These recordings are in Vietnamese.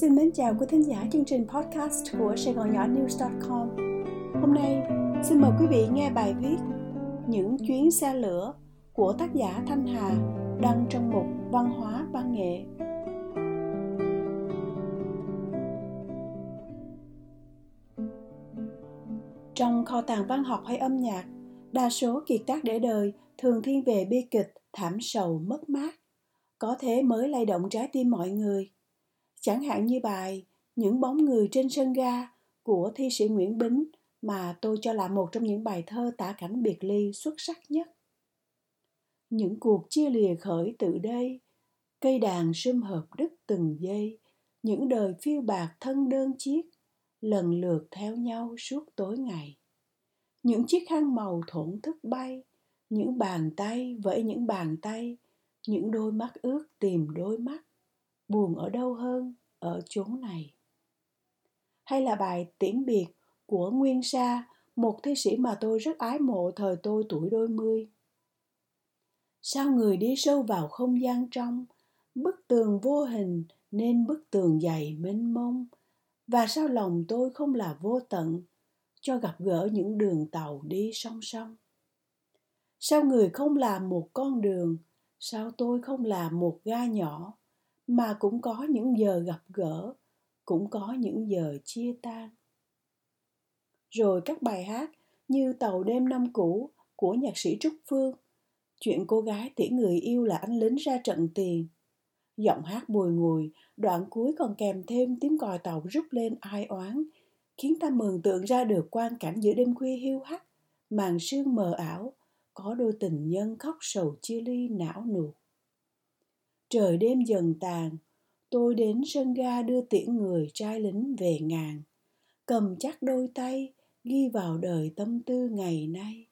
Xin mến chào quý thính giả chương trình podcast của Sài Gòn Nhỏ News.com. Hôm nay, xin mời quý vị nghe bài viết Những chuyến xe lửa của tác giả Thanh Hà đăng trong mục Văn hóa văn nghệ. Trong kho tàng văn học hay âm nhạc, đa số kiệt tác để đời thường thiên về bi kịch, thảm sầu, mất mát. Có thế mới lay động trái tim mọi người – Chẳng hạn như bài Những bóng người trên sân ga của thi sĩ Nguyễn Bính mà tôi cho là một trong những bài thơ tả cảnh biệt ly xuất sắc nhất. Những cuộc chia lìa khởi từ đây, cây đàn sum hợp đứt từng giây, những đời phiêu bạc thân đơn chiếc, lần lượt theo nhau suốt tối ngày. Những chiếc khăn màu thổn thức bay, những bàn tay vẫy những bàn tay, những đôi mắt ướt tìm đôi mắt, buồn ở đâu hơn ở chốn này? Hay là bài tiễn biệt của nguyên sa, một thi sĩ mà tôi rất ái mộ thời tôi tuổi đôi mươi? Sao người đi sâu vào không gian trong, bức tường vô hình nên bức tường dày mênh mông? Và sao lòng tôi không là vô tận cho gặp gỡ những đường tàu đi song song? Sao người không là một con đường, sao tôi không là một ga nhỏ? Mà cũng có những giờ gặp gỡ, cũng có những giờ chia tan. Rồi các bài hát như tàu đêm năm cũ của nhạc sĩ trúc phương, chuyện cô gái tiễn người yêu là anh lính ra trận tiền. Giọng hát bùi ngùi, đoạn cuối còn kèm thêm tiếng còi tàu rút lên ai oán, khiến ta mường tượng ra được quan cảnh giữa đêm khuya hiu hắt, màn sương mờ ảo, có đôi tình nhân khóc sầu chia ly não nuột. Trời đêm dần tàn, tôi đến sân ga đưa tiễn người trai lính về ngàn. Cầm chắc đôi tay, ghi vào đời tâm tư ngày nay.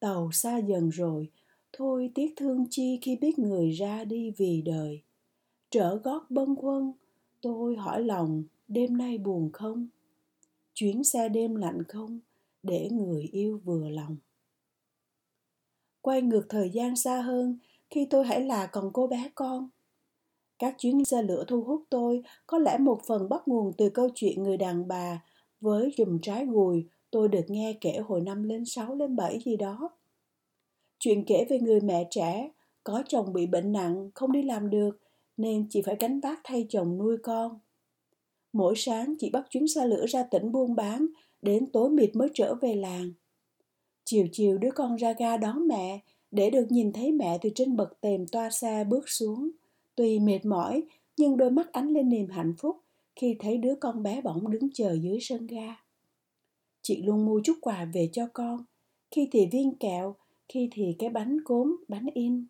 Tàu xa dần rồi, thôi tiếc thương chi khi biết người ra đi vì đời. Trở gót bâng khuâng, tôi hỏi lòng đêm nay buồn không? Chuyến xe đêm lạnh không? Để người yêu vừa lòng. Quay ngược thời gian xa hơn, khi tôi hãy là còn cô bé con các chuyến xe lửa thu hút tôi có lẽ một phần bắt nguồn từ câu chuyện người đàn bà với dùm trái gùi tôi được nghe kể hồi năm lên sáu lên bảy gì đó. Chuyện kể về người mẹ trẻ, có chồng bị bệnh nặng, không đi làm được, nên chị phải gánh vác thay chồng nuôi con. Mỗi sáng chị bắt chuyến xe lửa ra tỉnh buôn bán, đến tối mịt mới trở về làng. Chiều chiều đứa con ra ga đón mẹ, để được nhìn thấy mẹ từ trên bậc tềm toa xa bước xuống. Tuy mệt mỏi, nhưng đôi mắt ánh lên niềm hạnh phúc khi thấy đứa con bé bỏng đứng chờ dưới sân ga. Chị luôn mua chút quà về cho con, khi thì viên kẹo, khi thì cái bánh cốm, bánh in.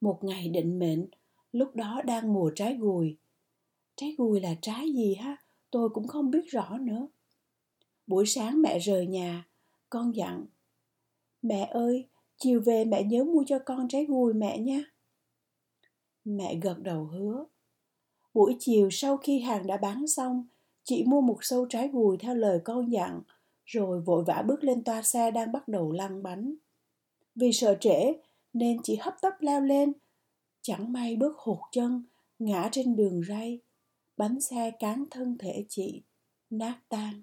Một ngày định mệnh, lúc đó đang mùa trái gùi. Trái gùi là trái gì ha? Tôi cũng không biết rõ nữa. Buổi sáng mẹ rời nhà, con dặn, mẹ ơi chiều về mẹ nhớ mua cho con trái gùi mẹ nha. Mẹ gật đầu hứa. Buổi chiều sau khi hàng đã bán xong, chị mua một sâu trái gùi theo lời con dặn, rồi vội vã bước lên toa xe đang bắt đầu lăn bánh. Vì sợ trễ nên chị hấp tấp leo lên, chẳng may bước hụt chân, ngã trên đường ray. Bánh xe cán thân thể chị, nát tan.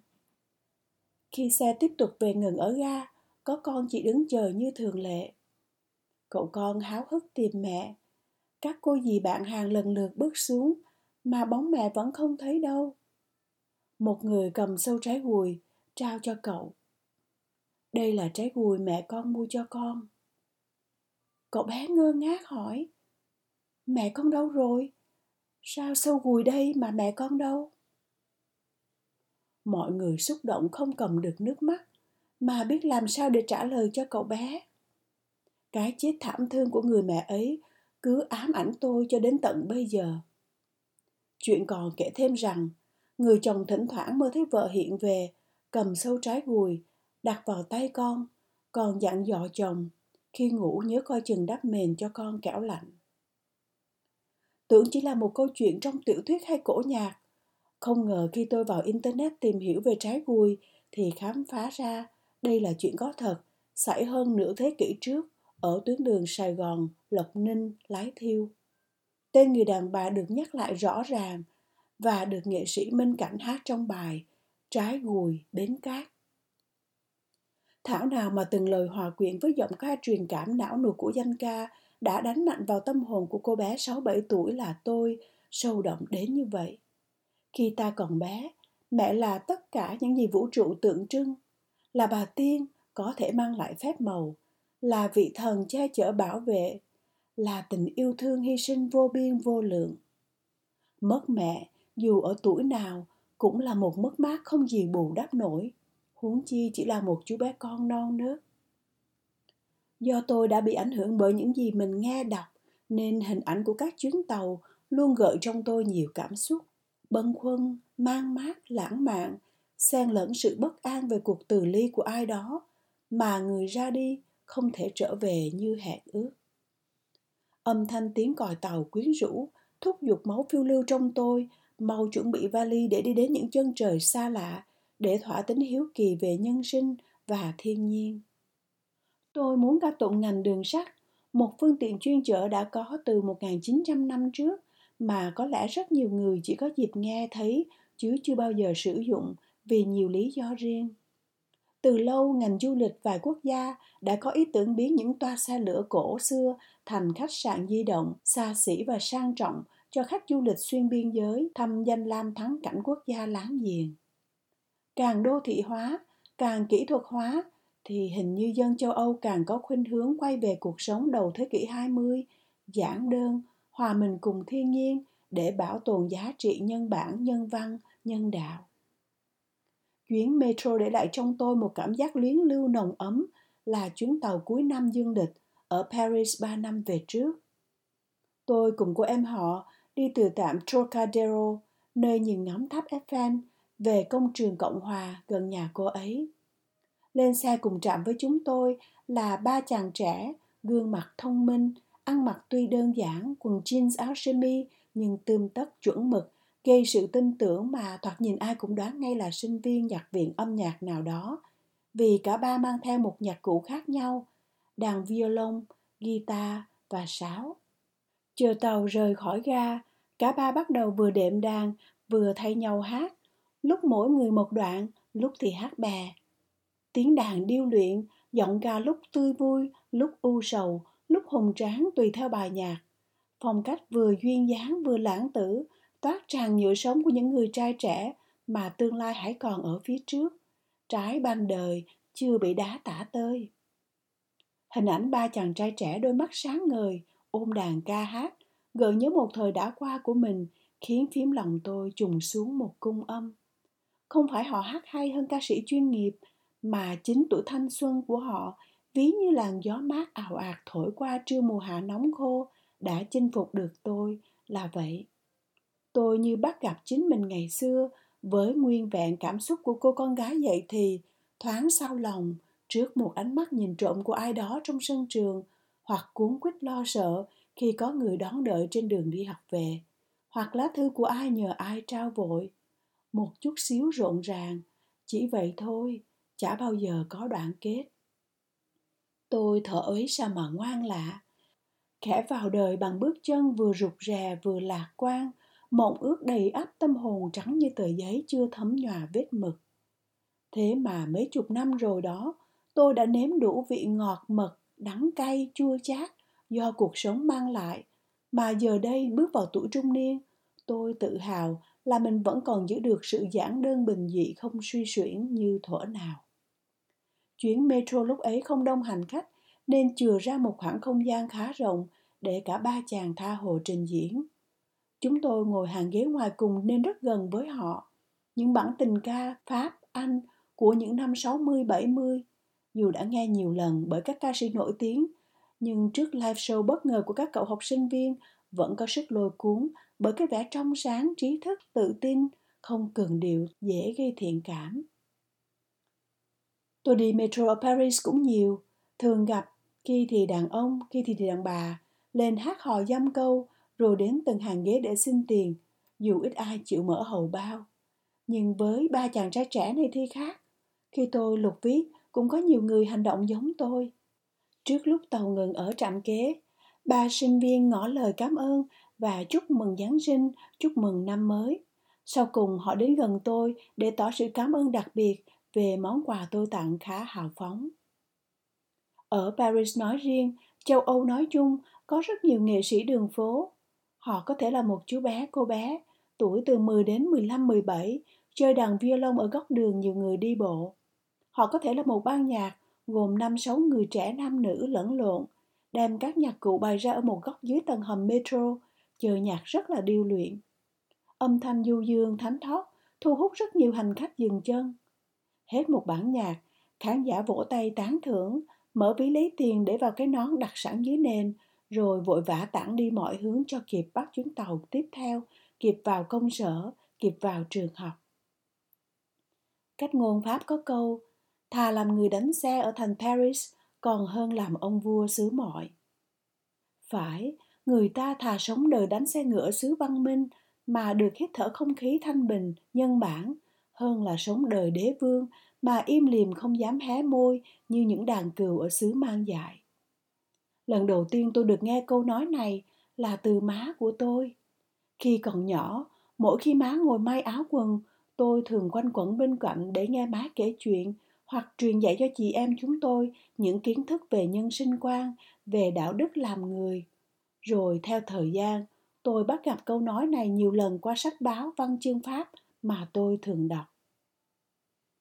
Khi xe tiếp tục về ngừng ở ga có con chỉ đứng chờ như thường lệ. Cậu con háo hức tìm mẹ. Các cô dì bạn hàng lần lượt bước xuống, mà bóng mẹ vẫn không thấy đâu. Một người cầm sâu trái gùi, trao cho cậu. Đây là trái gùi mẹ con mua cho con. Cậu bé ngơ ngác hỏi, mẹ con đâu rồi? Sao sâu gùi đây mà mẹ con đâu? Mọi người xúc động không cầm được nước mắt mà biết làm sao để trả lời cho cậu bé? Cái chết thảm thương của người mẹ ấy cứ ám ảnh tôi cho đến tận bây giờ. Chuyện còn kể thêm rằng, người chồng thỉnh thoảng mơ thấy vợ hiện về, cầm sâu trái gùi, đặt vào tay con, còn dặn dò chồng khi ngủ nhớ coi chừng đắp mền cho con kẻo lạnh. Tưởng chỉ là một câu chuyện trong tiểu thuyết hay cổ nhạc, không ngờ khi tôi vào internet tìm hiểu về trái gùi thì khám phá ra đây là chuyện có thật, xảy hơn nửa thế kỷ trước ở tuyến đường Sài Gòn, Lộc Ninh, Lái Thiêu. Tên người đàn bà được nhắc lại rõ ràng và được nghệ sĩ Minh Cảnh hát trong bài Trái gùi bến cát. Thảo nào mà từng lời hòa quyện với giọng ca truyền cảm não nụt của danh ca đã đánh mạnh vào tâm hồn của cô bé 6-7 tuổi là tôi, sâu đậm đến như vậy. Khi ta còn bé, mẹ là tất cả những gì vũ trụ tượng trưng, là bà tiên có thể mang lại phép màu, là vị thần che chở bảo vệ, là tình yêu thương hy sinh vô biên vô lượng. Mất mẹ, dù ở tuổi nào, cũng là một mất mát không gì bù đắp nổi, huống chi chỉ là một chú bé con non nớt. Do tôi đã bị ảnh hưởng bởi những gì mình nghe đọc, nên hình ảnh của các chuyến tàu luôn gợi trong tôi nhiều cảm xúc, bâng khuâng, mang mát, lãng mạn, xen lẫn sự bất an về cuộc từ ly của ai đó mà người ra đi không thể trở về như hẹn ước. Âm thanh tiếng còi tàu quyến rũ, thúc giục máu phiêu lưu trong tôi, mau chuẩn bị vali để đi đến những chân trời xa lạ, để thỏa tính hiếu kỳ về nhân sinh và thiên nhiên. Tôi muốn ca tụng ngành đường sắt, một phương tiện chuyên chở đã có từ 1.900 năm trước mà có lẽ rất nhiều người chỉ có dịp nghe thấy chứ chưa bao giờ sử dụng vì nhiều lý do riêng. Từ lâu, ngành du lịch vài quốc gia đã có ý tưởng biến những toa xe lửa cổ xưa thành khách sạn di động, xa xỉ và sang trọng cho khách du lịch xuyên biên giới thăm danh lam thắng cảnh quốc gia láng giềng. Càng đô thị hóa, càng kỹ thuật hóa thì hình như dân châu Âu càng có khuynh hướng quay về cuộc sống đầu thế kỷ 20, giản đơn, hòa mình cùng thiên nhiên để bảo tồn giá trị nhân bản, nhân văn, nhân đạo. Chuyến metro để lại trong tôi một cảm giác luyến lưu nồng ấm là chuyến tàu cuối năm dương lịch ở Paris 3 năm về trước. Tôi cùng cô em họ đi từ trạm Trocadero, nơi nhìn ngắm tháp Eiffel, về công trường Cộng Hòa gần nhà cô ấy. Lên xe cùng trạm với chúng tôi là ba chàng trẻ, gương mặt thông minh, ăn mặc tuy đơn giản, quần jeans áo sơ mi nhưng tươm tất chuẩn mực, gây sự tin tưởng mà thoạt nhìn ai cũng đoán ngay là sinh viên nhạc viện âm nhạc nào đó. Vì cả ba mang theo một nhạc cụ khác nhau, đàn violon, guitar và sáo. Chờ tàu rời khỏi ga, cả ba bắt đầu vừa đệm đàn, vừa thay nhau hát. Lúc mỗi người một đoạn, lúc thì hát bè. Tiếng đàn điêu luyện, giọng ca lúc tươi vui, lúc u sầu, lúc hùng tráng tùy theo bài nhạc. Phong cách vừa duyên dáng vừa lãng tử, toát tràn nhựa sống của những người trai trẻ mà tương lai hãy còn ở phía trước. Trái ban đời chưa bị đá tả tơi. Hình ảnh ba chàng trai trẻ đôi mắt sáng ngời, ôm đàn ca hát, gợi nhớ một thời đã qua của mình, khiến phím lòng tôi trùng xuống một cung âm. Không phải họ hát hay hơn ca sĩ chuyên nghiệp, mà chính tuổi thanh xuân của họ ví như làn gió mát ảo ạt thổi qua trưa mùa hạ nóng khô đã chinh phục được tôi là vậy tôi như bắt gặp chính mình ngày xưa, với nguyên vẹn cảm xúc của cô con gái dậy thì, thoáng sau lòng, trước một ánh mắt nhìn trộm của ai đó trong sân trường, hoặc cuốn quýt lo sợ khi có người đón đợi trên đường đi học về, hoặc lá thư của ai nhờ ai trao vội. Một chút xíu rộn ràng, chỉ vậy thôi, chả bao giờ có đoạn kết. Tôi thở ấy sao mà ngoan lạ. Khẽ vào đời bằng bước chân vừa rụt rè vừa lạc quan mộng ước đầy ắp tâm hồn trắng như tờ giấy chưa thấm nhòa vết mực. Thế mà mấy chục năm rồi đó, tôi đã nếm đủ vị ngọt mật, đắng cay, chua chát do cuộc sống mang lại. Mà giờ đây bước vào tuổi trung niên, tôi tự hào là mình vẫn còn giữ được sự giản đơn bình dị không suy xuyển như thuở nào. Chuyến metro lúc ấy không đông hành khách nên chừa ra một khoảng không gian khá rộng để cả ba chàng tha hồ trình diễn. Chúng tôi ngồi hàng ghế ngoài cùng nên rất gần với họ. Những bản tình ca Pháp, Anh của những năm 60, 70, dù đã nghe nhiều lần bởi các ca sĩ nổi tiếng, nhưng trước live show bất ngờ của các cậu học sinh viên vẫn có sức lôi cuốn bởi cái vẻ trong sáng, trí thức, tự tin, không cường điệu, dễ gây thiện cảm. Tôi đi metro ở Paris cũng nhiều, thường gặp khi thì đàn ông, khi thì đàn bà, lên hát hò dăm câu, rồi đến từng hàng ghế để xin tiền, dù ít ai chịu mở hầu bao. Nhưng với ba chàng trai trẻ này thì khác. Khi tôi lục viết, cũng có nhiều người hành động giống tôi. Trước lúc tàu ngừng ở trạm kế, ba sinh viên ngỏ lời cảm ơn và chúc mừng Giáng sinh, chúc mừng năm mới. Sau cùng họ đến gần tôi để tỏ sự cảm ơn đặc biệt về món quà tôi tặng khá hào phóng. Ở Paris nói riêng, châu Âu nói chung có rất nhiều nghệ sĩ đường phố. Họ có thể là một chú bé, cô bé, tuổi từ 10 đến 15, 17, chơi đàn violon ở góc đường nhiều người đi bộ. Họ có thể là một ban nhạc gồm 5-6 người trẻ nam nữ lẫn lộn, đem các nhạc cụ bày ra ở một góc dưới tầng hầm metro, chờ nhạc rất là điêu luyện. Âm thanh du dương thánh thót thu hút rất nhiều hành khách dừng chân. Hết một bản nhạc, khán giả vỗ tay tán thưởng, mở ví lấy tiền để vào cái nón đặt sẵn dưới nền, rồi vội vã tản đi mọi hướng cho kịp bắt chuyến tàu tiếp theo, kịp vào công sở, kịp vào trường học. Cách ngôn Pháp có câu, thà làm người đánh xe ở thành Paris còn hơn làm ông vua xứ mọi. Phải, người ta thà sống đời đánh xe ngựa xứ văn minh mà được hít thở không khí thanh bình, nhân bản, hơn là sống đời đế vương mà im lìm không dám hé môi như những đàn cừu ở xứ mang dại. Lần đầu tiên tôi được nghe câu nói này là từ má của tôi. Khi còn nhỏ, mỗi khi má ngồi may áo quần, tôi thường quanh quẩn bên cạnh để nghe má kể chuyện hoặc truyền dạy cho chị em chúng tôi những kiến thức về nhân sinh quan, về đạo đức làm người. Rồi theo thời gian, tôi bắt gặp câu nói này nhiều lần qua sách báo văn chương Pháp mà tôi thường đọc.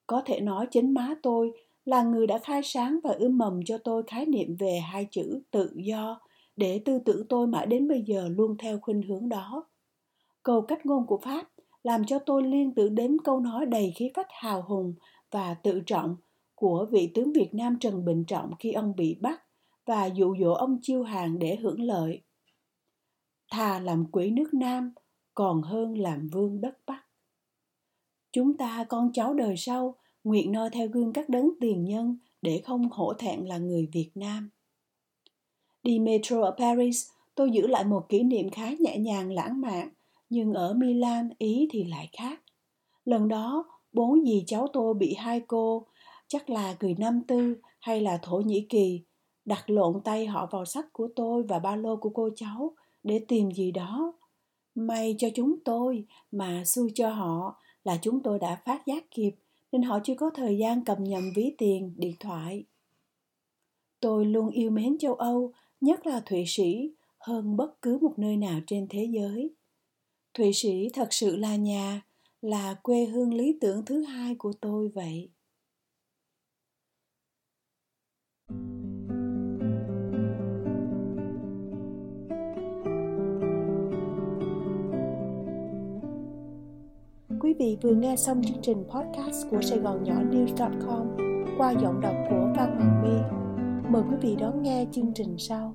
Có thể nói chính má tôi là người đã khai sáng và ươm mầm cho tôi khái niệm về hai chữ tự do để tư tưởng tôi mãi đến bây giờ luôn theo khuynh hướng đó. Câu cách ngôn của Pháp làm cho tôi liên tưởng đến câu nói đầy khí phách hào hùng và tự trọng của vị tướng Việt Nam Trần Bình Trọng khi ông bị bắt và dụ dỗ ông chiêu hàng để hưởng lợi. Thà làm quỷ nước Nam, còn hơn làm vương đất Bắc. Chúng ta, con cháu đời sau nguyện noi theo gương các đấng tiền nhân để không hổ thẹn là người Việt Nam. Đi metro ở Paris, tôi giữ lại một kỷ niệm khá nhẹ nhàng lãng mạn, nhưng ở Milan, Ý thì lại khác. Lần đó, bố dì cháu tôi bị hai cô, chắc là người Nam Tư hay là Thổ Nhĩ Kỳ, đặt lộn tay họ vào sách của tôi và ba lô của cô cháu để tìm gì đó. May cho chúng tôi mà xui cho họ là chúng tôi đã phát giác kịp nên họ chưa có thời gian cầm nhầm ví tiền, điện thoại. Tôi luôn yêu mến châu Âu, nhất là Thụy Sĩ, hơn bất cứ một nơi nào trên thế giới. Thụy Sĩ thật sự là nhà, là quê hương lý tưởng thứ hai của tôi vậy. Quý vị vừa nghe xong chương trình podcast của Sài Gòn Nhỏ News.com qua giọng đọc của Phan Hoàng My. Mời quý vị đón nghe chương trình sau.